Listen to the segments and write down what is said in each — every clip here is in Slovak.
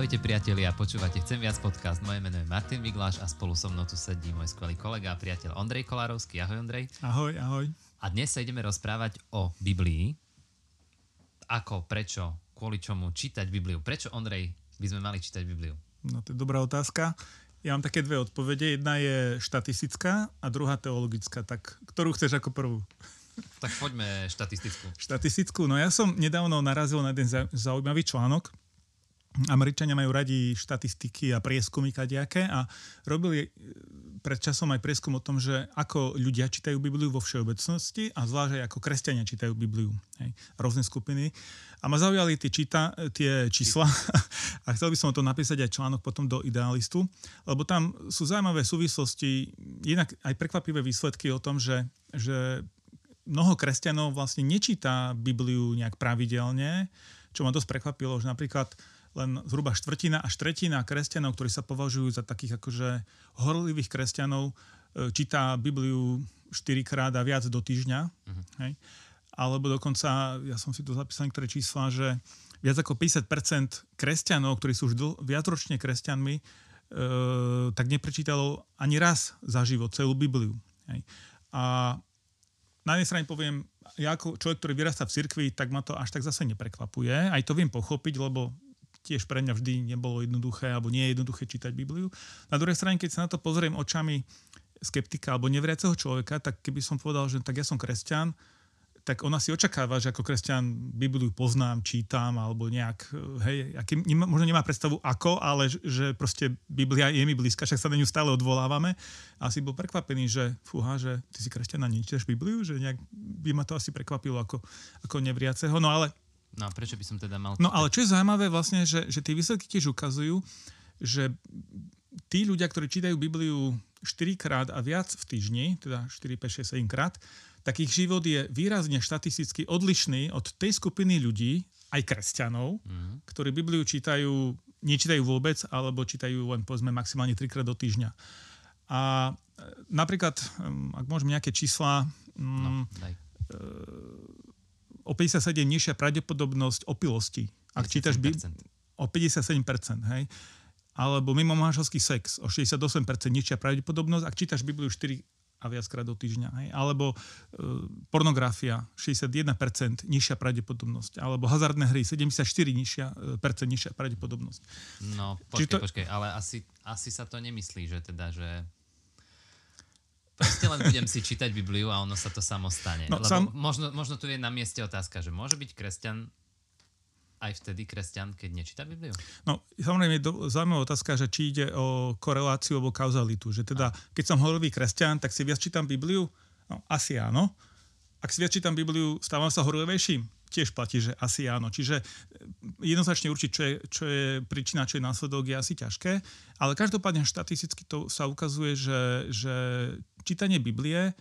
Ahojte priatelia, počúvate Chcem viac podcast. Moje meno je Martin Vigláš a spolu so mnou tu sedí môj skvelý kolega a priateľ Ondrej Kolárovský. Ahoj Ondrej. Ahoj, ahoj. A dnes sa ideme rozprávať o Biblii. Ako, prečo, kvôli čomu čítať Bibliu. Prečo, Ondrej, by sme mali čítať Bibliu? No to je dobrá otázka. Ja mám také dve odpovede. Jedna je štatistická a druhá teologická. Tak ktorú chceš ako prvú? Tak poďme štatistickú. Štatistickú. No ja som nedávno narazil na jeden zaujímavý článok, Američania majú radi štatistiky a prieskumy kadejaké a robili e, pred časom aj prieskum o tom, že ako ľudia čítajú Bibliu vo všeobecnosti a zvlášť aj ako kresťania čítajú Bibliu. Hej, rôzne skupiny. A ma zaujali tie, číta, tie čísla a chcel by som to napísať aj článok potom do Idealistu, lebo tam sú zaujímavé súvislosti, jednak aj prekvapivé výsledky o tom, že, že mnoho kresťanov vlastne nečíta Bibliu nejak pravidelne, čo ma dosť prekvapilo, že napríklad len zhruba štvrtina až tretina kresťanov, ktorí sa považujú za takých akože horlivých kresťanov, e, číta Bibliu 4 krát a viac do týždňa. Uh-huh. Hej? Alebo dokonca, ja som si tu zapísal niektoré čísla, že viac ako 50% kresťanov, ktorí sú už dl- viacročne kresťanmi, e, tak neprečítalo ani raz za život celú Bibliu. Hej? A na jednej strane poviem, ja ako človek, ktorý vyrastá v cirkvi, tak ma to až tak zase neprekvapuje. Aj to viem pochopiť, lebo tiež pre mňa vždy nebolo jednoduché alebo nie je jednoduché čítať Bibliu. Na druhej strane, keď sa na to pozriem očami skeptika alebo nevriaceho človeka, tak keby som povedal, že tak ja som kresťan, tak ona si očakáva, že ako kresťan Bibliu poznám, čítam alebo nejak, hej, aký, možno nemá predstavu ako, ale že proste Biblia je mi blízka, však sa na ňu stále odvolávame. A asi bol prekvapený, že fúha, že ty si kresťan a nečítaš Bibliu, že nejak by ma to asi prekvapilo ako, ako nevriaceho. No ale No a prečo by som teda mal... No ale čo je zaujímavé vlastne, že, že tie výsledky tiež ukazujú, že tí ľudia, ktorí čítajú Bibliu 4 krát a viac v týždni, teda 4, 5, 6, 7 krát, tak ich život je výrazne štatisticky odlišný od tej skupiny ľudí, aj kresťanov, mm. ktorí Bibliu čítajú, nečítajú vôbec, alebo čítajú len povedzme maximálne 3 krát do týždňa. A e, napríklad, ak môžem nejaké čísla, no, daj. E, o 57 nižšia pravdepodobnosť opilosti. Ak 57%. čítaš by, o 57%, hej. Alebo mimo manželský sex o 68% nižšia pravdepodobnosť, ak čítaš Bibliu 4 a viackrát do týždňa. Hej. Alebo e, pornografia 61% nižšia pravdepodobnosť. Alebo hazardné hry 74% nižšia, e, percent nižšia pravdepodobnosť. No, počkej, to... počkej, ale asi, asi sa to nemyslí, že teda, že Proste len budem si čítať Bibliu a ono sa to samo stane. No, Lebo sam... možno, možno tu je na mieste otázka, že môže byť kresťan aj vtedy kresťan, keď nečíta Bibliu? No, samozrejme je zaujímavá otázka, že či ide o koreláciu alebo kauzalitu. Že teda, keď som horlivý kresťan, tak si viac čítam Bibliu? No, asi áno. Ak si viac čítam Bibliu, stávam sa horlivejším? Tiež platí, že asi áno. Čiže eh, jednoznačne určiť, čo je, čo je príčina, čo je následok, je asi ťažké. Ale každopádne štatisticky to sa ukazuje, že, že čítanie Biblie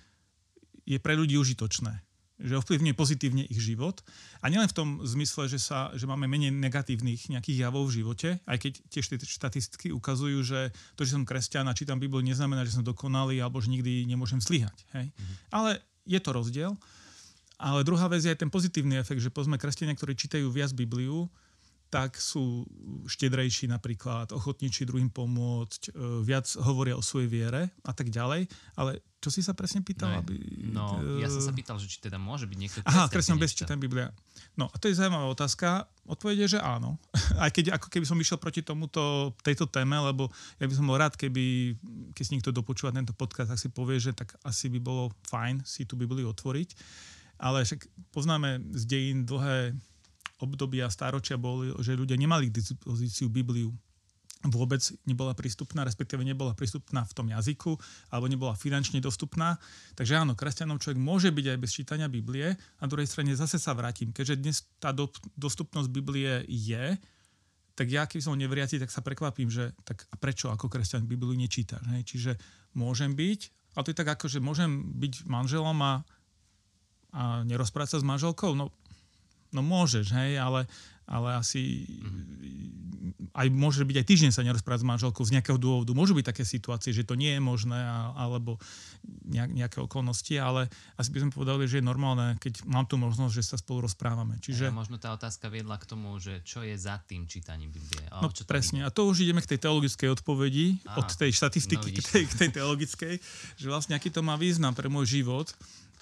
je pre ľudí užitočné že ovplyvňuje pozitívne ich život. A nielen v tom zmysle, že, sa, že máme menej negatívnych nejakých javov v živote, aj keď tiež tie štatistiky ukazujú, že to, že som kresťan a čítam Bibliu, neznamená, že som dokonalý alebo že nikdy nemôžem zlyhať. Hej? Mm-hmm. Ale je to rozdiel. Ale druhá vec je aj ten pozitívny efekt, že povedzme kresťania, ktorí čítajú viac Bibliu, tak sú štedrejší napríklad, ochotníči druhým pomôcť, e, viac hovoria o svojej viere a tak ďalej. Ale čo si sa presne pýtal? No, aby, no ja som sa pýtal, že či teda môže byť niekto Aha, kresťan bez čítania Biblia. No a to je zaujímavá otázka. Odpovede je, že áno. Aj keď ako keby som išiel proti tomuto, tejto téme, lebo ja by som bol rád, keby, keď si niekto dopočúva tento podcast, tak si povie, že tak asi by bolo fajn si tú Bibliu otvoriť ale však poznáme z dejín dlhé obdobia, stáročia boli, že ľudia nemali k dispozíciu Bibliu vôbec nebola prístupná, respektíve nebola prístupná v tom jazyku, alebo nebola finančne dostupná. Takže áno, kresťanom človek môže byť aj bez čítania Biblie. Na druhej strane zase sa vrátim. Keďže dnes tá do, dostupnosť Biblie je, tak ja, keď som nevriati, tak sa prekvapím, že tak a prečo ako kresťan Bibliu nečítaš? Hej? Čiže môžem byť, ale to je tak ako, že môžem byť manželom a a nerozprávať sa s manželkou? No, no môžeš, hej, ale, ale asi mm-hmm. Aj môže byť aj týždeň sa nerozprávať s manželkou z nejakého dôvodu. Môžu byť také situácie, že to nie je možné a, alebo nejak, nejaké okolnosti, ale asi by sme povedali, že je normálne, keď mám tu možnosť, že sa spolu rozprávame. Čiže... A možno tá otázka viedla k tomu, že čo je za tým čítaním Biblie. O, no čo presne. A to už ideme k tej teologickej odpovedi, Aha, od tej štatistiky no, k, tej, k tej teologickej, že vlastne aký to má význam pre môj život.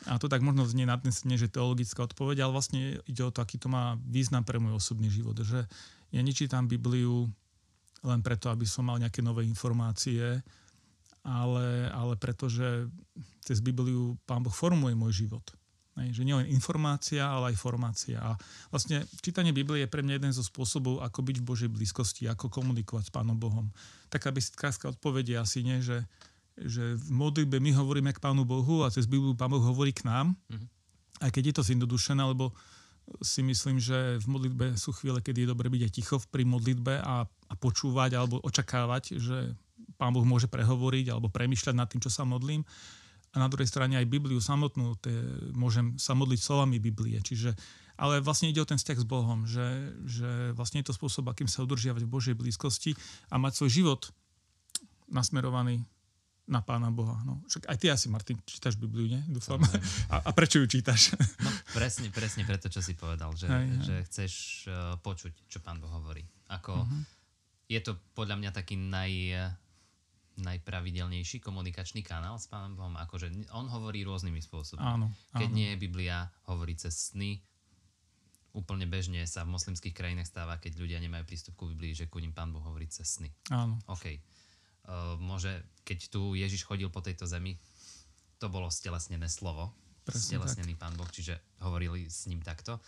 A to tak možno znie nadnesne, že teologická odpoveď, ale vlastne ide o to, aký to má význam pre môj osobný život. Že ja nečítam Bibliu len preto, aby som mal nejaké nové informácie, ale, ale preto, že cez Bibliu Pán Boh formuje môj život. Hej, že nielen informácia, ale aj formácia. A vlastne čítanie Biblie je pre mňa jeden zo spôsobov, ako byť v Božej blízkosti, ako komunikovať s Pánom Bohom. Taká bystkárska odpoveď je asi nie, že, že v modlitbe my hovoríme k Pánu Bohu a cez Bibliu Pán Boh hovorí k nám, mm-hmm. aj keď je to zjednodušené, lebo si myslím, že v modlitbe sú chvíle, kedy je dobre byť aj ticho pri modlitbe a, a počúvať alebo očakávať, že Pán Boh môže prehovoriť alebo premyšľať nad tým, čo sa modlím. A na druhej strane aj Bibliu samotnú, tie, môžem sa modliť slovami Biblie. Čiže, ale vlastne ide o ten vzťah s Bohom, že, že vlastne je to spôsob, akým sa udržiavať v Božej blízkosti a mať svoj život nasmerovaný na Pána Boha. No, však aj ty asi, Martin, čítaš Bibliu, nie? Dúfam. A, a prečo ju čítaš? No, presne, presne preto, čo si povedal, že, aj, aj. že chceš uh, počuť, čo Pán Boh hovorí. Ako, uh-huh. Je to podľa mňa taký naj, najpravidelnejší komunikačný kanál s Pánom Bohom. Akože on hovorí rôznymi spôsobmi. Áno, Keď nie je Biblia, hovorí cez sny. Úplne bežne sa v moslimských krajinách stáva, keď ľudia nemajú prístup ku Biblii, že ku ním Pán Boh hovorí cez sny. Áno. OK môže, keď tu Ježiš chodil po tejto zemi, to bolo stelesnené slovo, Presne stelesnený tak. pán Boh, čiže hovorili s ním takto.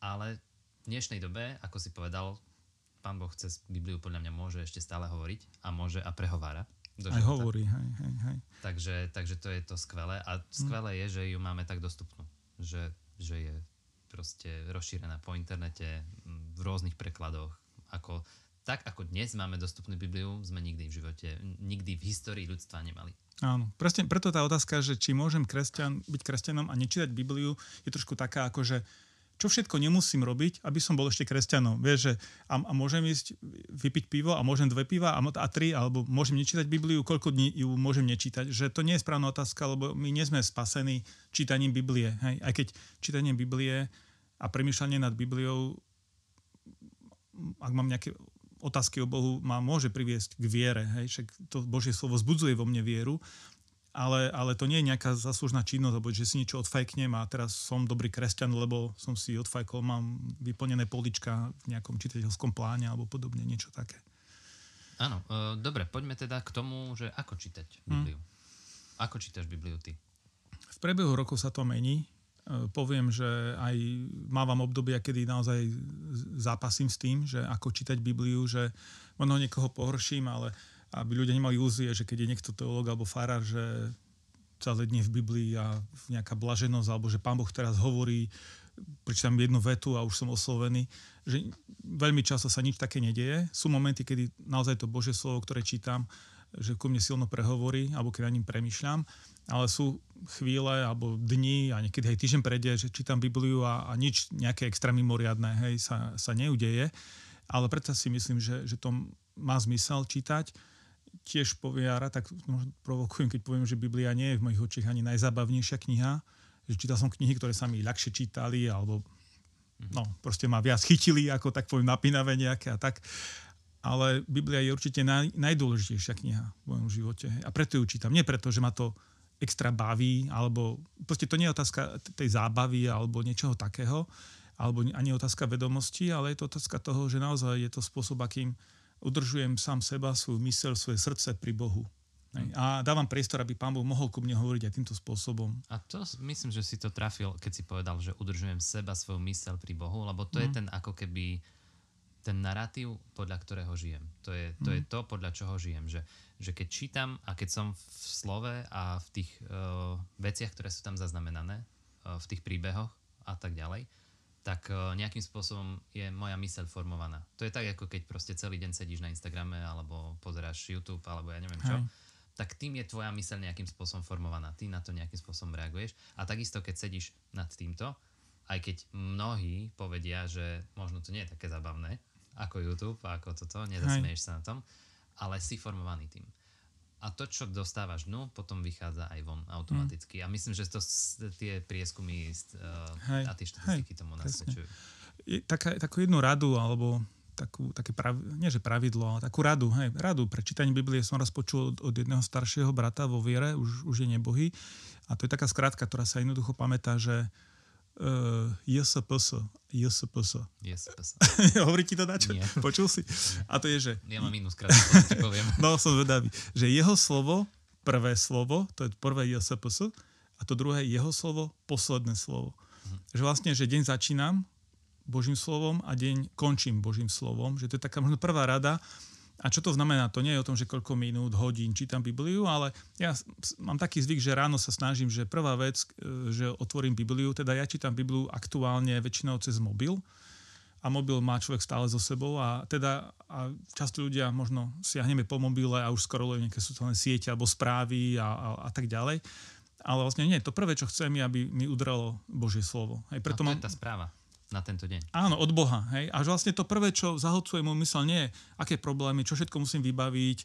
Ale v dnešnej dobe, ako si povedal, pán Boh cez Bibliu podľa mňa môže ešte stále hovoriť a môže a prehovára. Do Aj hovorí, hej, hej, hej. Takže, takže to je to skvelé. A skvelé hm. je, že ju máme tak dostupnú. Že, že je proste rozšírená po internete v rôznych prekladoch. Ako tak ako dnes máme dostupnú Bibliu, sme nikdy v živote, nikdy v histórii ľudstva nemali. Áno, presne preto tá otázka, že či môžem kresťan, byť kresťanom a nečítať Bibliu, je trošku taká ako, že čo všetko nemusím robiť, aby som bol ešte kresťanom. Vieš, že a, a môžem ísť vypiť pivo a môžem dve piva a, a tri, alebo môžem nečítať Bibliu, koľko dní ju môžem nečítať. Že to nie je správna otázka, lebo my nie sme spasení čítaním Biblie. Hej? Aj keď čítanie Biblie a premýšľanie nad Bibliou ak mám nejaké otázky o Bohu ma môže priviesť k viere. Hej? Však to Božie slovo zbudzuje vo mne vieru, ale, ale to nie je nejaká zaslužná činnosť, alebo že si niečo odfajknem a teraz som dobrý kresťan, lebo som si odfajkol, mám vyplnené polička v nejakom čitateľskom pláne alebo podobne, niečo také. Áno, e, dobre, poďme teda k tomu, že ako čítať Bibliu. Hmm. Ako čítaš Bibliu ty? V priebehu rokov sa to mení. E, poviem, že aj mávam obdobia, kedy naozaj zápasím s tým, že ako čítať Bibliu, že možno niekoho pohorším, ale aby ľudia nemali ilúzie, že keď je niekto teológ alebo farár, že celé dne v Biblii a nejaká blaženosť, alebo že Pán Boh teraz hovorí, prečítam jednu vetu a už som oslovený, že veľmi často sa nič také nedieje. Sú momenty, kedy naozaj to Božie slovo, ktoré čítam, že ku mne silno prehovorí, alebo keď na ním premyšľam, ale sú chvíle alebo dni a niekedy aj týždeň prejde, že čítam Bibliu a, a nič nejaké extra mimoriadné hej, sa, sa neudeje, ale preto si myslím, že, že to má zmysel čítať. Tiež poviara, tak možno provokujem, keď poviem, že Biblia nie je v mojich očiach ani najzábavnejšia kniha, že čítal som knihy, ktoré sa mi ľahšie čítali alebo no, proste ma viac chytili, ako tak poviem, napínavé nejaké a tak ale Biblia je určite naj, najdôležitejšia kniha v mojom živote. A preto ju čítam. Nie preto, že ma to extra baví, alebo proste to nie je otázka tej zábavy alebo niečoho takého, alebo ani otázka vedomosti, ale je to otázka toho, že naozaj je to spôsob, akým udržujem sám seba, svoju mysel, svoje srdce pri Bohu. A dávam priestor, aby pán Boh mohol ku mne hovoriť aj týmto spôsobom. A to myslím, že si to trafil, keď si povedal, že udržujem seba, svoju mysel pri Bohu, lebo to mm. je mhm. ten ako keby ten narratív, podľa ktorého žijem. To je to, mm. je to podľa čoho žijem. Že, že keď čítam a keď som v slove a v tých uh, veciach, ktoré sú tam zaznamenané, uh, v tých príbehoch a tak ďalej, tak uh, nejakým spôsobom je moja myseľ formovaná. To je tak, ako keď proste celý deň sedíš na Instagrame alebo pozeráš YouTube alebo ja neviem čo. Hej. Tak tým je tvoja myseľ nejakým spôsobom formovaná. Ty na to nejakým spôsobom reaguješ. A takisto, keď sedíš nad týmto, aj keď mnohí povedia, že možno to nie je také zabavné, ako YouTube, ako toto, nezasmieš sa na tom, ale si formovaný tým. A to, čo dostávaš dnu, potom vychádza aj von automaticky. Mm. A myslím, že to, tie prieskumy uh, a tie štatistiky tomu nasvedčujú. Taká, takú jednu radu, alebo takú, také prav, nie že pravidlo, ale takú radu, hej, radu pre čítanie Biblie som raz počul od, od jedného staršieho brata vo viere, už, už je nebohý. A to je taká skrátka, ktorá sa jednoducho pamätá, že uh, JSPS. JSPS. JSPS. Hovorí ti to dačo? Nie. Počul si? A to je, že... Ja mám inú skratku, poviem. no, som vedavý. Že jeho slovo, prvé slovo, to je prvé JSPS, a to druhé jeho slovo, posledné slovo. Mhm. Že vlastne, že deň začínam Božím slovom a deň končím Božím slovom. Že to je taká možno prvá rada. A čo to znamená? To nie je o tom, že koľko minút, hodín čítam Bibliu, ale ja mám taký zvyk, že ráno sa snažím, že prvá vec, že otvorím Bibliu, teda ja čítam Bibliu aktuálne väčšinou cez mobil a mobil má človek stále so sebou a teda a často ľudia možno siahneme po mobile a už skoro nejaké sociálne siete alebo správy a, a, a tak ďalej. Ale vlastne nie, to prvé, čo chcem, je, aby mi udralo Božie slovo. Aj preto a to mám... je tá správa na tento deň. Áno, od Boha. Hej? A vlastne to prvé, čo zahlcuje môj mysel, nie je, aké problémy, čo všetko musím vybaviť, e,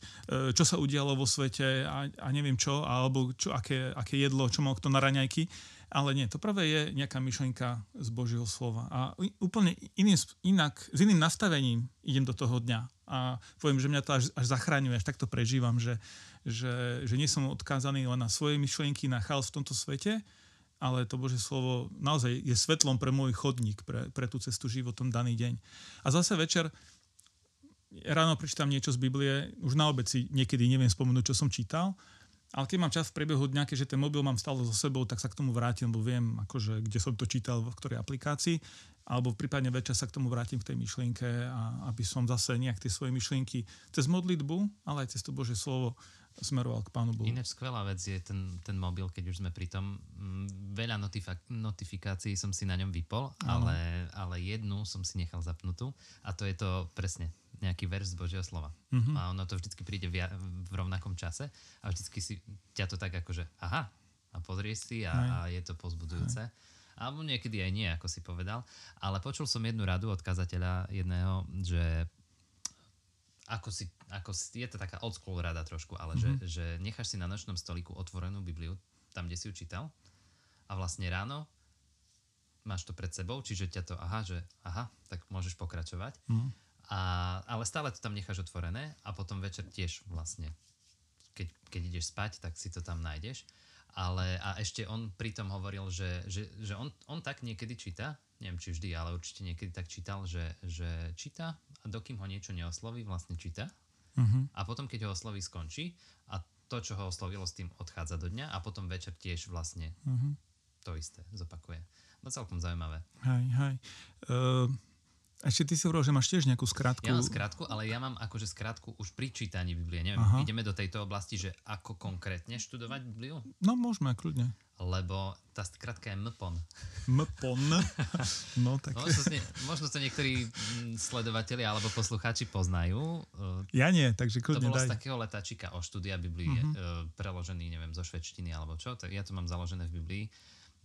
čo sa udialo vo svete a, a neviem čo, alebo čo, aké, aké jedlo, čo mal kto na raňajky. Ale nie, to prvé je nejaká myšlenka z Božieho slova. A úplne iným, inak, s iným nastavením idem do toho dňa. A poviem, že mňa to až, až zachráňuje, až takto prežívam, že, že, že nie som odkázaný len na svoje myšlienky, na chaos v tomto svete, ale to Bože slovo naozaj je svetlom pre môj chodník, pre, pre tú cestu životom daný deň. A zase večer ráno prečítam niečo z Biblie, už na obec si niekedy neviem spomenúť, čo som čítal, ale keď mám čas v priebehu dňa, keďže ten mobil mám stále so sebou, tak sa k tomu vrátim, lebo viem, akože, kde som to čítal, v ktorej aplikácii, alebo prípadne večer sa k tomu vrátim k tej myšlienke a aby som zase nejak tie svoje myšlienky cez modlitbu, ale aj cez to Bože slovo smeroval k Pánu Bohu. Iné skvelá vec je ten, ten mobil, keď už sme pri tom. Mm, veľa notifika- notifikácií som si na ňom vypol, ale, ale jednu som si nechal zapnutú a to je to presne nejaký verš z Božieho slova. Mm-hmm. A ono to vždycky príde v, v rovnakom čase a vždycky si ťa to tak akože aha a pozrieš si a, a je to pozbudujúce. Aj. Alebo niekedy aj nie, ako si povedal. Ale počul som jednu radu od kazateľa jedného, že ako si, ako si, je to taká old school rada trošku, ale mm-hmm. že, mhm. že necháš si na nočnom stoliku otvorenú Bibliu, tam, kde si ju čítal a vlastne ráno máš to pred sebou, čiže ťa to, aha, že aha, tak môžeš pokračovať. Mm-hmm. A, ale stále to tam necháš otvorené a potom večer tiež vlastne, keď, keď ideš spať, tak si to tam nájdeš. Ale a ešte on pritom hovoril, že, že, že on, on tak niekedy číta, neviem či vždy, ale určite niekedy tak čítal, že, že číta a dokým ho niečo neosloví, vlastne číta. Uh-huh. A potom, keď ho osloví, skončí a to, čo ho oslovilo, s tým odchádza do dňa a potom večer tiež vlastne uh-huh. to isté zopakuje. No celkom zaujímavé. Hej, hej. Uh, ešte ty si hovoril, že máš tiež nejakú skratku. Ja mám skratku, ale ja mám akože skratku už pri čítaní Biblie. Neviem, Aha. ideme do tejto oblasti, že ako konkrétne študovať Bibliu? No môžeme, kľudne. Lebo tá skratka je MPON. MPON? No tak... Možno, to, možno to niektorí mm, sledovatelia alebo poslucháči poznajú. E, ja nie, takže kľudne To bolo daj. z takého letáčika o štúdia Biblie, uh-huh. preložený, neviem, zo švedštiny alebo čo. Ja to mám založené v Biblii.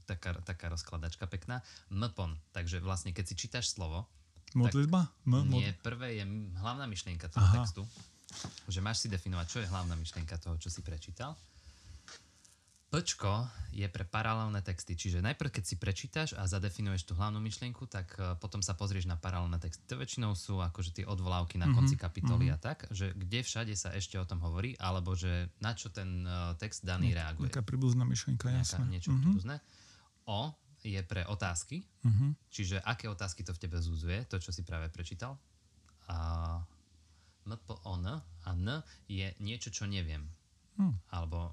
Taká, taká rozkladačka pekná. MPON. Takže vlastne, keď si čítaš slovo, Modlitba? M- nie, prvé je hlavná myšlienka toho Aha. textu. Že máš si definovať, čo je hlavná myšlienka toho, čo si prečítal. Pčko je pre paralelné texty, čiže najprv keď si prečítaš a zadefinuješ tú hlavnú myšlienku, tak uh, potom sa pozrieš na paralelné texty. To väčšinou sú akože tie odvolávky na mm-hmm. konci kapitoly mm-hmm. a tak, že kde všade sa ešte o tom hovorí, alebo že na čo ten uh, text daný reaguje. Taká príbuzná myšlienka, jasné. Niečo mm-hmm. príbuzné. O je pre otázky, uh-huh. čiže aké otázky to v tebe zúzuje, to, čo si práve prečítal. A M, P, O, N a N je niečo, čo neviem. Uh-huh. Alebo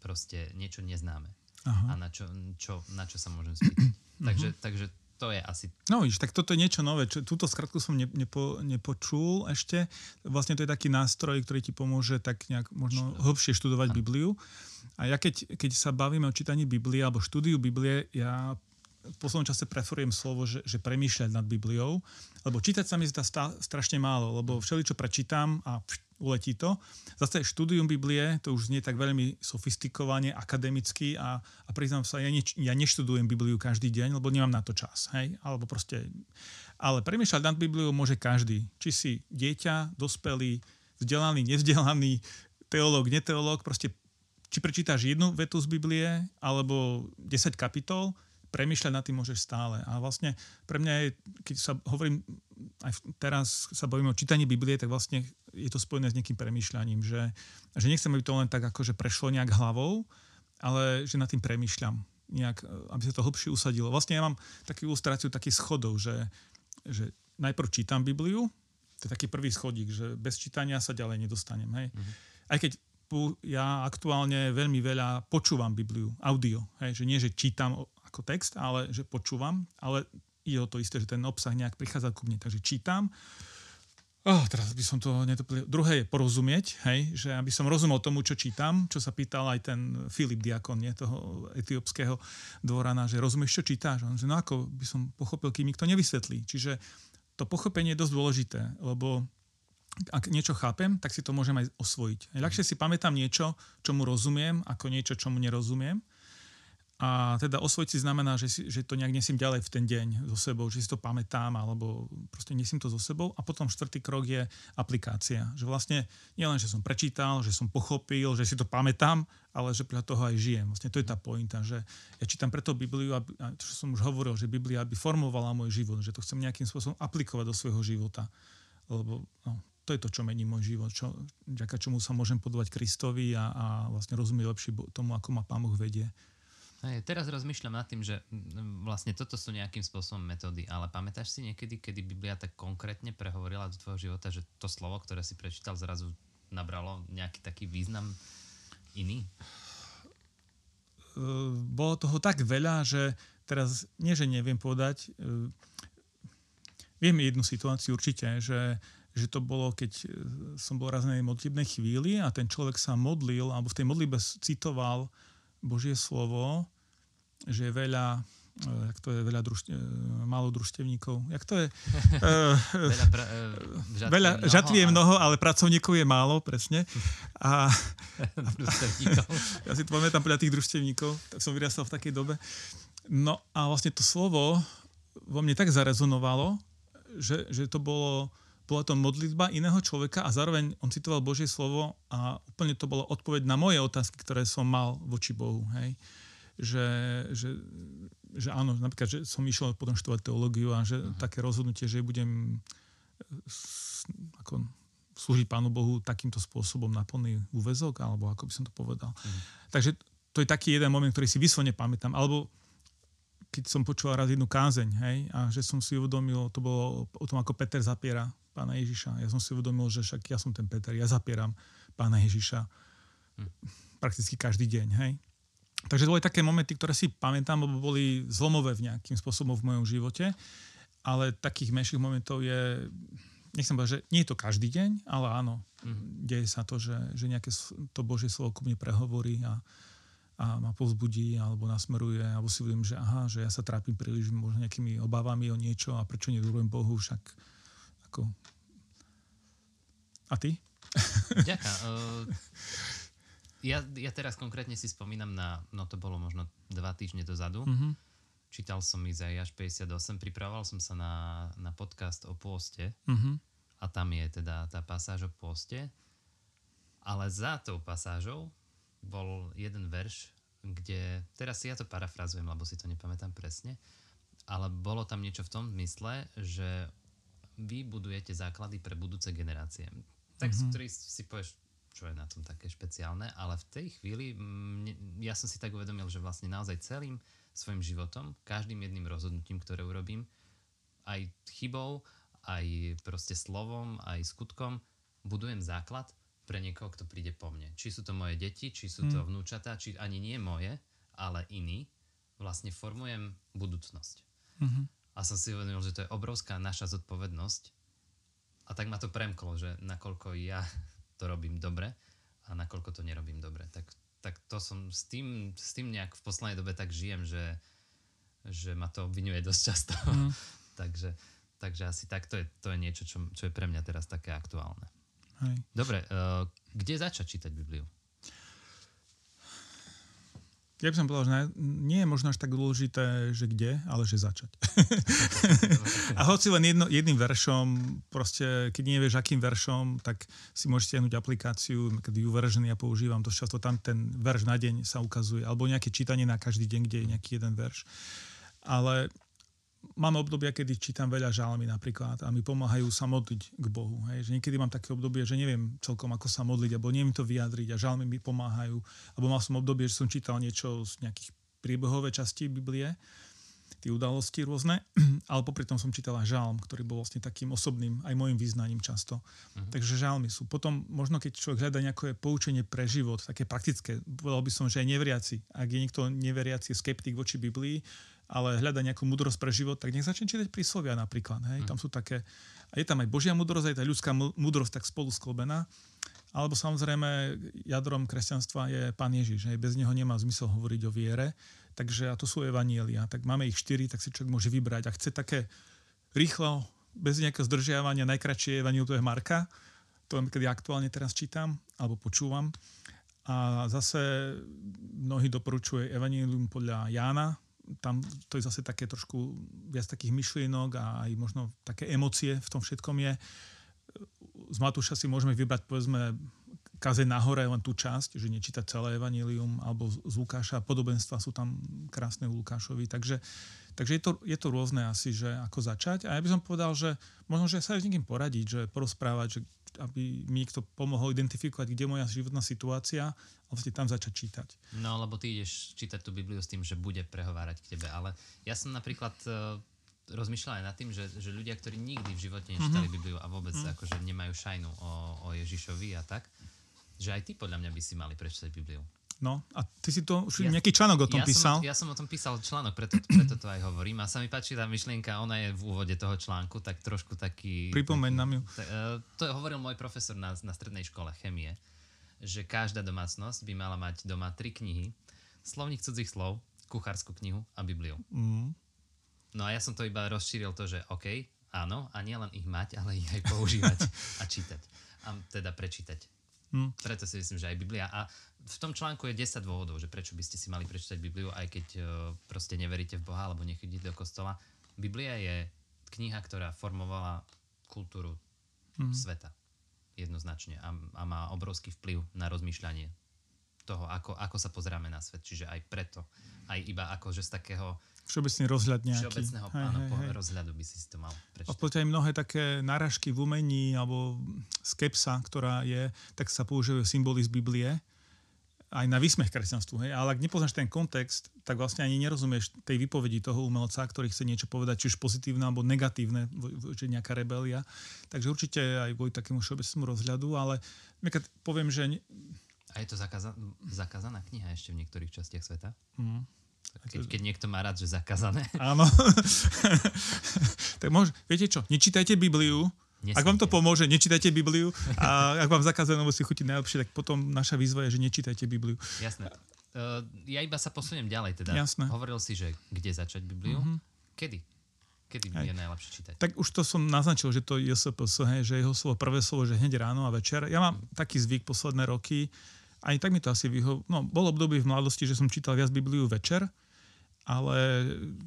proste niečo neznáme. Uh-huh. A na čo, čo, na čo sa môžem spýtať. Uh-huh. Takže, takže to je asi... No víš, tak toto je niečo nové. Čo, túto skratku som ne, nepo, nepočul ešte. Vlastne to je taký nástroj, ktorý ti pomôže tak nejak možno hlbšie študovať Bibliu. A ja keď, keď sa bavíme o čítaní Biblie alebo štúdiu Biblie, ja v poslednom čase preferujem slovo, že, že premýšľať nad Bibliou, lebo čítať sa mi zdá strašne málo, lebo všeli, čo prečítam a uletí to. Zase štúdium Biblie, to už znie tak veľmi sofistikovane, akademicky a, a priznám sa, ja, ne, ja neštudujem Bibliu každý deň, lebo nemám na to čas. Hej? Alebo proste... Ale premýšľať nad Bibliou môže každý. Či si dieťa, dospelý, vzdelaný, nevzdelaný, teológ, neteológ, proste či prečítaš jednu vetu z Biblie alebo 10 kapitol, premýšľať nad tým môžeš stále. A vlastne pre mňa je, keď sa hovorím, aj teraz sa bavíme o čítaní Biblie, tak vlastne je to spojené s nejakým premýšľaním, že, že nechcem, aby to len tak akože prešlo nejak hlavou, ale že nad tým premýšľam nejak, aby sa to hlbšie usadilo. Vlastne ja mám takú ilustráciu takých schodov, že, že najprv čítam Bibliu, to je taký prvý schodík, že bez čítania sa ďalej nedostanem. Hej. Mm-hmm. Aj keď ja aktuálne veľmi veľa počúvam Bibliu, audio. Hej, že nie, že čítam ako text, ale že počúvam, ale je o to isté, že ten obsah nejak prichádza ku mne. Takže čítam. Oh, teraz by som to netoplil. Druhé je porozumieť, hej, že aby som rozumel tomu, čo čítam, čo sa pýtal aj ten Filip Diakon, nie, toho etiópskeho dvorana, že rozumieš, čo čítáš? On, že no ako by som pochopil, kým mi to nevysvetlí. Čiže to pochopenie je dosť dôležité, lebo ak niečo chápem, tak si to môžem aj osvojiť. Ľahšie si pamätám niečo, čomu rozumiem, ako niečo, čomu nerozumiem. A teda osvojiť si znamená, že, si, že to nejak nesím ďalej v ten deň so sebou, že si to pamätám, alebo proste nesím to so sebou. A potom štvrtý krok je aplikácia. Že vlastne nie len, že som prečítal, že som pochopil, že si to pamätám, ale že podľa toho aj žijem. Vlastne to je tá pointa, že ja čítam preto Bibliu, aby, čo som už hovoril, že Biblia by formovala môj život, že to chcem nejakým spôsobom aplikovať do svojho života. Lebo no, to je to, čo mení môj život, čo, ďaká čomu sa môžem podovať Kristovi a, a vlastne rozumieť lepšie tomu, ako ma Pán Boh vedie. Hej, teraz rozmýšľam nad tým, že vlastne toto sú nejakým spôsobom metódy, ale pamätáš si niekedy, kedy Biblia tak konkrétne prehovorila do tvojho života, že to slovo, ktoré si prečítal, zrazu nabralo nejaký taký význam iný? Bolo toho tak veľa, že teraz nie, že neviem povedať, viem jednu situáciu určite, že že to bolo, keď e, som bol raz na modlitebnej chvíli a ten človek sa modlil, alebo v tej modlitbe citoval Božie slovo, že je veľa e, jak to je veľa družte, e, málo družstevníkov. Jak to je? veľa, pra, žatví, veľa mnoho, je mnoho, ale pracovníkov je málo, presne. A, ja si to pamätám podľa tých družstevníkov, tak som vyrastal v takej dobe. No a vlastne to slovo vo mne tak zarezonovalo, že, že to bolo bola to modlitba iného človeka a zároveň on citoval Božie slovo a úplne to bolo odpoveď na moje otázky, ktoré som mal voči Bohu. Hej. Že, že, že áno, napríklad, že som išiel potom študovať teológiu a že uh-huh. také rozhodnutie, že budem ako slúžiť Pánu Bohu takýmto spôsobom na plný úvezok, alebo ako by som to povedal. Uh-huh. Takže to je taký jeden moment, ktorý si vyslovene pamätám. Alebo keď som počul raz jednu kázeň, hej, a že som si uvedomil, to bolo o tom, ako Peter zapiera pána Ježiša. Ja som si uvedomil, že však ja som ten Peter, ja zapieram pána Ježiša hm. prakticky každý deň. Hej? Takže to boli také momenty, ktoré si pamätám, lebo boli zlomové v nejakým spôsobom v mojom živote, ale takých menších momentov je, nechcem povedať, že nie je to každý deň, ale áno, mm-hmm. deje sa to, že, že nejaké to Božie slovo ku mne prehovorí a, a ma povzbudí alebo nasmeruje, alebo si uvedomím, že aha, že ja sa trápim príliš možno nejakými obávami o niečo a prečo nedôverujem Bohu, však ako... A ty? Ďakujem. Uh, ja, ja teraz konkrétne si spomínam na, no to bolo možno dva týždne dozadu. Mm-hmm. Čítal som Izaiáš 58, pripravoval som sa na, na podcast o pôste mm-hmm. a tam je teda tá pasáž o pôste. Ale za tou pasážou bol jeden verš, kde, teraz si ja to parafrazujem, lebo si to nepamätám presne, ale bolo tam niečo v tom mysle, že vy budujete základy pre budúce generácie. Tak, mm-hmm. ktorý si povieš, čo je na tom také špeciálne, ale v tej chvíli mne, ja som si tak uvedomil, že vlastne naozaj celým svojim životom, každým jedným rozhodnutím, ktoré urobím, aj chybou, aj proste slovom, aj skutkom, budujem základ pre niekoho, kto príde po mne. Či sú to moje deti, či sú to mm. vnúčatá, či ani nie moje, ale iní, vlastne formujem budúcnosť. Mm-hmm. A som si uvedomil, že to je obrovská naša zodpovednosť. A tak ma to premklo, že nakoľko ja to robím dobre a nakoľko to nerobím dobre. Tak, tak to som s tým, s tým nejak v poslednej dobe tak žijem, že, že ma to obvinuje dosť často. Mm. takže, takže asi tak to je, to je niečo, čo, čo je pre mňa teraz také aktuálne. Hej. Dobre, uh, kde začať čítať Bibliu? Ja by som povedal, že nie je možno až tak dôležité, že kde, ale že začať. a hoci len jedno, jedným veršom, proste keď nevieš, akým veršom, tak si môžeš stiahnuť aplikáciu, keď ju veržený ja používam, to často tam ten verš na deň sa ukazuje, alebo nejaké čítanie na každý deň, kde je nejaký jeden verš. Ale mám obdobia, kedy čítam veľa žalmy napríklad a mi pomáhajú sa modliť k Bohu. Hej. Že niekedy mám také obdobie, že neviem celkom ako sa modliť, alebo neviem to vyjadriť a žalmy mi pomáhajú. Alebo mal som obdobie, že som čítal niečo z nejakých priebehové časti Biblie, tie udalosti rôzne, ale popri tom som čítal aj žalm, ktorý bol vlastne takým osobným, aj môjim význaním často. Uh-huh. Takže žalmy sú. Potom možno, keď človek hľadá nejaké poučenie pre život, také praktické, povedal by som, že aj neveriaci. Ak je niekto neveriaci, skeptik voči Biblii, ale hľada nejakú múdrosť pre život, tak nech začne čítať príslovia napríklad. Hej. Tam sú také, a je tam aj Božia múdrosť, aj tá ľudská múdrosť tak spolu sklobená. Alebo samozrejme jadrom kresťanstva je Pán Ježiš. Hej. Bez neho nemá zmysel hovoriť o viere. Takže a to sú evanielia. Tak máme ich štyri, tak si človek môže vybrať. A chce také rýchlo, bez nejakého zdržiavania, najkračšie evaniel to je Marka. To kedy aktuálne teraz čítam alebo počúvam. A zase mnohí doporučuje Evangelium podľa Jána, tam to je zase také trošku viac takých myšlienok a aj možno také emócie v tom všetkom je. Z Matúša si môžeme vybrať povedzme kaze nahore len tú časť, že nečítať celé evanílium, alebo z Lukáša, podobenstva sú tam krásne u Lukášovi, takže, takže je, to, je to rôzne asi, že ako začať. A ja by som povedal, že možno, že sa aj s niekým poradiť, že porozprávať, že aby mi niekto pomohol identifikovať, kde je moja životná situácia a vlastne tam začať čítať. No, lebo ty ideš čítať tú Bibliu s tým, že bude prehovárať k tebe, ale ja som napríklad uh, rozmýšľal aj nad tým, že, že ľudia, ktorí nikdy v živote nečítali mm-hmm. Bibliu a vôbec mm-hmm. akože nemajú šajnu o, o Ježišovi a tak, že aj ty podľa mňa by si mali prečítať Bibliu. No a ty si to už ja, nejaký článok o tom ja písal. Som, ja som o tom písal článok, preto, preto to aj hovorím. A sa mi páči tá myšlienka, ona je v úvode toho článku, tak trošku taký... Pripomeň nám ju. Uh, to hovoril môj profesor na, na strednej škole chemie, že každá domácnosť by mala mať doma tri knihy, slovník cudzích slov, kuchárskú knihu a Bibliu. Mm. No a ja som to iba rozšíril to, že OK, áno, a nie len ich mať, ale ich aj používať a čítať. A teda prečítať. Hmm. Preto si myslím, že aj Biblia. A v tom článku je 10 dôvodov, že prečo by ste si mali prečítať Bibliu, aj keď uh, proste neveríte v Boha alebo nechodíte do kostola. Biblia je kniha, ktorá formovala kultúru hmm. sveta jednoznačne a, a má obrovský vplyv na rozmýšľanie toho, ako, ako sa pozeráme na svet. Čiže aj preto, aj iba ako, že z takého Všeobecný rozhľad nejaký. Všeobecného hej, áno, hej, hej. rozhľadu by si si to mal prečítať. A aj mnohé také náražky v umení alebo skepsa, ktorá je, tak sa používajú symboly z Biblie aj na výsmech kresťanstvu. Hej? Ale ak nepoznáš ten kontext, tak vlastne ani nerozumieš tej výpovedi toho umelca, ktorý chce niečo povedať, či už pozitívne alebo negatívne, že nejaká rebelia. Takže určite aj kvôli takému všeobecnému rozhľadu, ale poviem, že... A je to zakáza- zakázaná kniha ešte v niektorých častiach sveta? Mm. Keď, keď niekto má rád, že zakázané. Áno. tak môže, viete čo, nečítajte Bibliu, Nesmite. Ak vám to pomôže, nečítajte Bibliu a ak vám si chutí najlepšie, tak potom naša výzva je, že nečítajte Bibliu. Jasné. Uh, ja iba sa posuniem ďalej. Teda. Jasné. Hovoril si, že kde začať Bibliu. Uh-huh. Kedy? Kedy Aj. je najlepšie čítať? Tak už to som naznačil, že to je JSPS, hej, že jeho slovo, prvé slovo, že hneď ráno a večer. Ja mám uh-huh. taký zvyk posledné roky, aj tak mi to asi vyho... No, bol obdobie v mladosti, že som čítal viac Bibliu večer, ale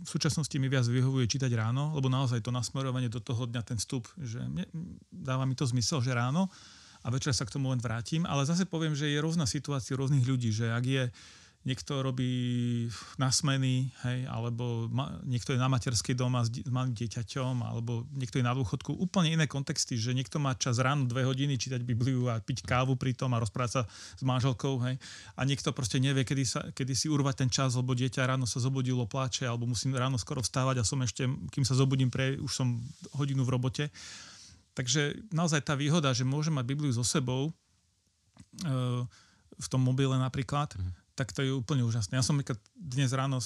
v súčasnosti mi viac vyhovuje čítať ráno, lebo naozaj to nasmerovanie do toho dňa, ten vstup, že mne, dáva mi to zmysel, že ráno a večer sa k tomu len vrátim, ale zase poviem, že je rôzna situácia rôznych ľudí, že ak je niekto robí na smeny, hej, alebo ma, niekto je na materskej doma s, s malým dieťaťom, alebo niekto je na dôchodku. Úplne iné kontexty, že niekto má čas ráno dve hodiny čítať Bibliu a piť kávu pri tom a rozprávať sa s manželkou, hej. A niekto proste nevie, kedy, sa, kedy si urvať ten čas, lebo dieťa ráno sa zobudilo, pláče, alebo musím ráno skoro vstávať a som ešte, kým sa zobudím, pre, už som hodinu v robote. Takže naozaj tá výhoda, že môžem mať Bibliu so sebou, e, v tom mobile napríklad, mm tak to je úplne úžasné. Ja som dnes ráno,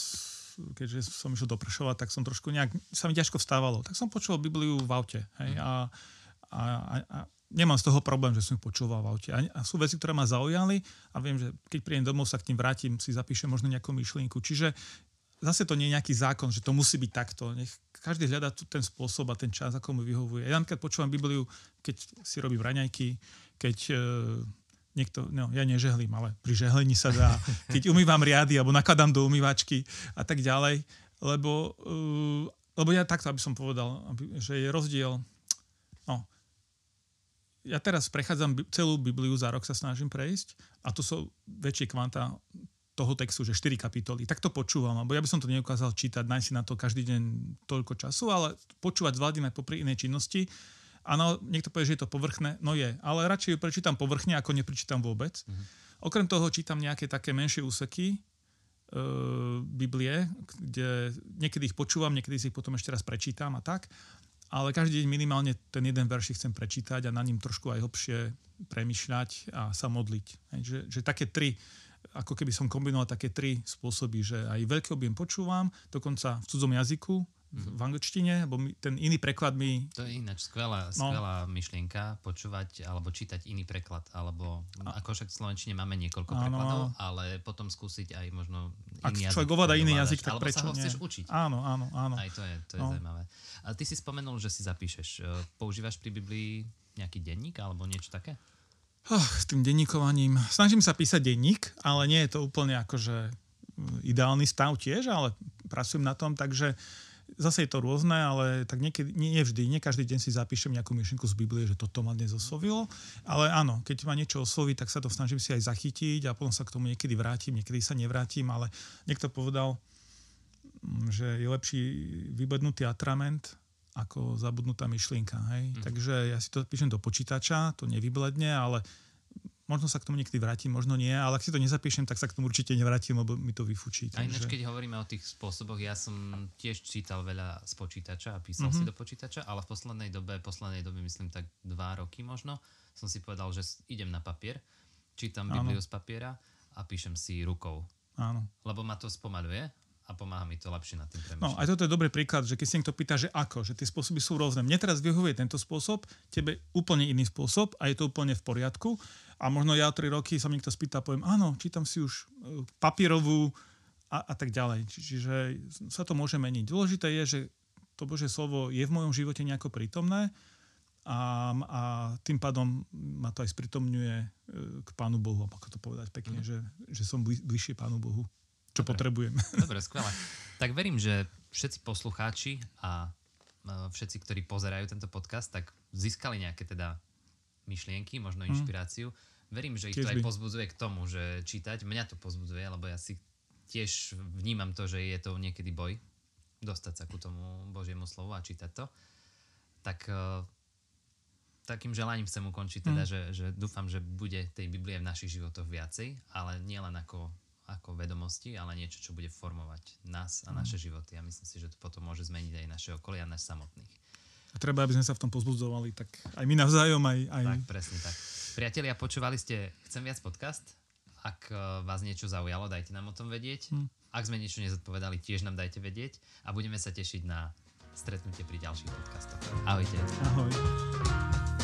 keďže som išiel do Prešova, tak som trošku nejak, sa mi ťažko vstávalo. Tak som počul Bibliu v aute. Hej, mhm. a, a, a, a nemám z toho problém, že som ju počúval v aute. A, a sú veci, ktoré ma zaujali a viem, že keď prídem domov, sa k tým vrátim, si zapíšem možno nejakú myšlienku. Čiže zase to nie je nejaký zákon, že to musí byť takto. Nech každý hľadá ten spôsob a ten čas, ako mu vyhovuje. Ja napríklad počúvam Bibliu, keď si robím raňajky, keď e, niekto, no ja nežehlím, ale pri žehlení sa dá, keď umývam riady alebo nakladám do umývačky a tak ďalej, lebo, uh, lebo ja takto, aby som povedal, aby, že je rozdiel, no, ja teraz prechádzam celú Bibliu, za rok sa snažím prejsť a to sú väčšie kvanta toho textu, že 4 kapitoly. Tak to počúvam, lebo ja by som to neukázal čítať, nájsť si na to každý deň toľko času, ale počúvať zvládnem aj popri inej činnosti Áno, niekto povie, že je to povrchné, no je, ale radšej ju prečítam povrchne, ako neprečítam vôbec. Mm-hmm. Okrem toho čítam nejaké také menšie úseky e, Biblie, kde niekedy ich počúvam, niekedy si ich potom ešte raz prečítam a tak, ale každý deň minimálne ten jeden verš chcem prečítať a na ním trošku aj hlbšie premyšľať a sa modliť. Že, že také tri, ako keby som kombinoval také tri spôsoby, že aj veľký objem počúvam, dokonca v cudzom jazyku, v angličtine, lebo ten iný preklad mi... To je ináč skvelá, no. skvelá myšlienka, počúvať alebo čítať iný preklad, alebo a... ako však v Slovenčine máme niekoľko áno. prekladov, ale potom skúsiť aj možno iný Ak človek ovláda iný jazyk, tak alebo prečo sa ho nie? chceš učiť. Áno, áno, áno. Aj to je, to je no. zaujímavé. A ty si spomenul, že si zapíšeš. E, používaš pri Biblii nejaký denník alebo niečo také? Oh, s tým denníkovaním. Snažím sa písať denník, ale nie je to úplne akože ideálny stav tiež, ale pracujem na tom, takže zase je to rôzne, ale tak niekedy, nie, vždy, nie každý deň si zapíšem nejakú myšlienku z Biblie, že toto ma dnes oslovilo, ale áno, keď ma niečo osloví, tak sa to snažím si aj zachytiť a potom sa k tomu niekedy vrátim, niekedy sa nevrátim, ale niekto povedal, mm, že je lepší vybednutý atrament ako zabudnutá myšlienka. Hej? Mm. Takže ja si to píšem do počítača, to nevybledne, ale Možno sa k tomu niekedy vrátim, možno nie, ale ak si to nezapíšem, tak sa k tomu určite nevrátim, lebo mi to vyfučí. Takže... A ináč, keď hovoríme o tých spôsoboch, ja som tiež čítal veľa z počítača a písal mm-hmm. si do počítača, ale v poslednej dobe, poslednej dobe myslím tak dva roky možno, som si povedal, že idem na papier, čítam Bibliu z papiera a píšem si rukou. Áno. Lebo ma to spomaluje a pomáha mi to lepšie na tým premýšľať. No, aj toto je dobrý príklad, že keď si niekto pýta, že ako, že tie spôsoby sú rôzne. Mne teraz vyhovuje tento spôsob, tebe úplne iný spôsob a je to úplne v poriadku. A možno ja o 3 roky sa niekto spýta poviem, áno, čítam si už e, papierovú a, a tak ďalej. Čiže sa to môže meniť. Dôležité je, že to Božie slovo je v mojom živote nejako prítomné a, a tým pádom ma to aj spritomňuje e, k Pánu Bohu, ako to povedať pekne, mm. že, že som bližšie Pánu Bohu čo Dobre. potrebujem. Dobre, skvelé. Tak verím, že všetci poslucháči a všetci, ktorí pozerajú tento podcast, tak získali nejaké teda myšlienky, možno mhm. inšpiráciu. Mm. Verím, že ich to aj pozbudzuje k tomu, že čítať. Mňa to pozbudzuje, lebo ja si tiež vnímam to, že je to niekedy boj dostať sa ku tomu Božiemu slovu a čítať to. Tak e, takým želaním chcem ukončiť teda, mm. že, že dúfam, že bude tej Biblie v našich životoch viacej, ale nielen ako ako vedomosti, ale niečo, čo bude formovať nás a naše mm. životy. A myslím si, že to potom môže zmeniť aj naše okolie a nás samotných. A treba, aby sme sa v tom pozbudzovali, tak aj my navzájom, aj... aj... Tak, presne tak. Priatelia, počúvali ste Chcem viac podcast? Ak uh, vás niečo zaujalo, dajte nám o tom vedieť. Hmm. Ak sme niečo nezodpovedali, tiež nám dajte vedieť a budeme sa tešiť na stretnutie pri ďalších podcastoch. Ahojte. Ahoj.